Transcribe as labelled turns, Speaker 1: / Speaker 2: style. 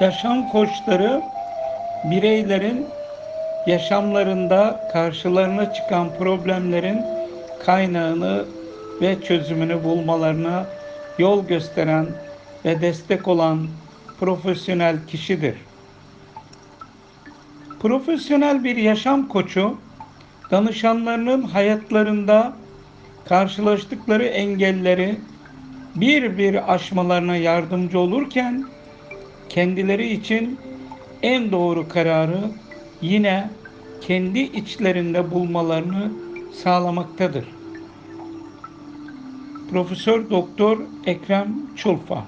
Speaker 1: Yaşam koçları bireylerin yaşamlarında karşılarına çıkan problemlerin kaynağını ve çözümünü bulmalarına yol gösteren ve destek olan profesyonel kişidir. Profesyonel bir yaşam koçu danışanlarının hayatlarında karşılaştıkları engelleri bir bir aşmalarına yardımcı olurken kendileri için en doğru kararı yine kendi içlerinde bulmalarını sağlamaktadır. Profesör Doktor Ekrem Çulfa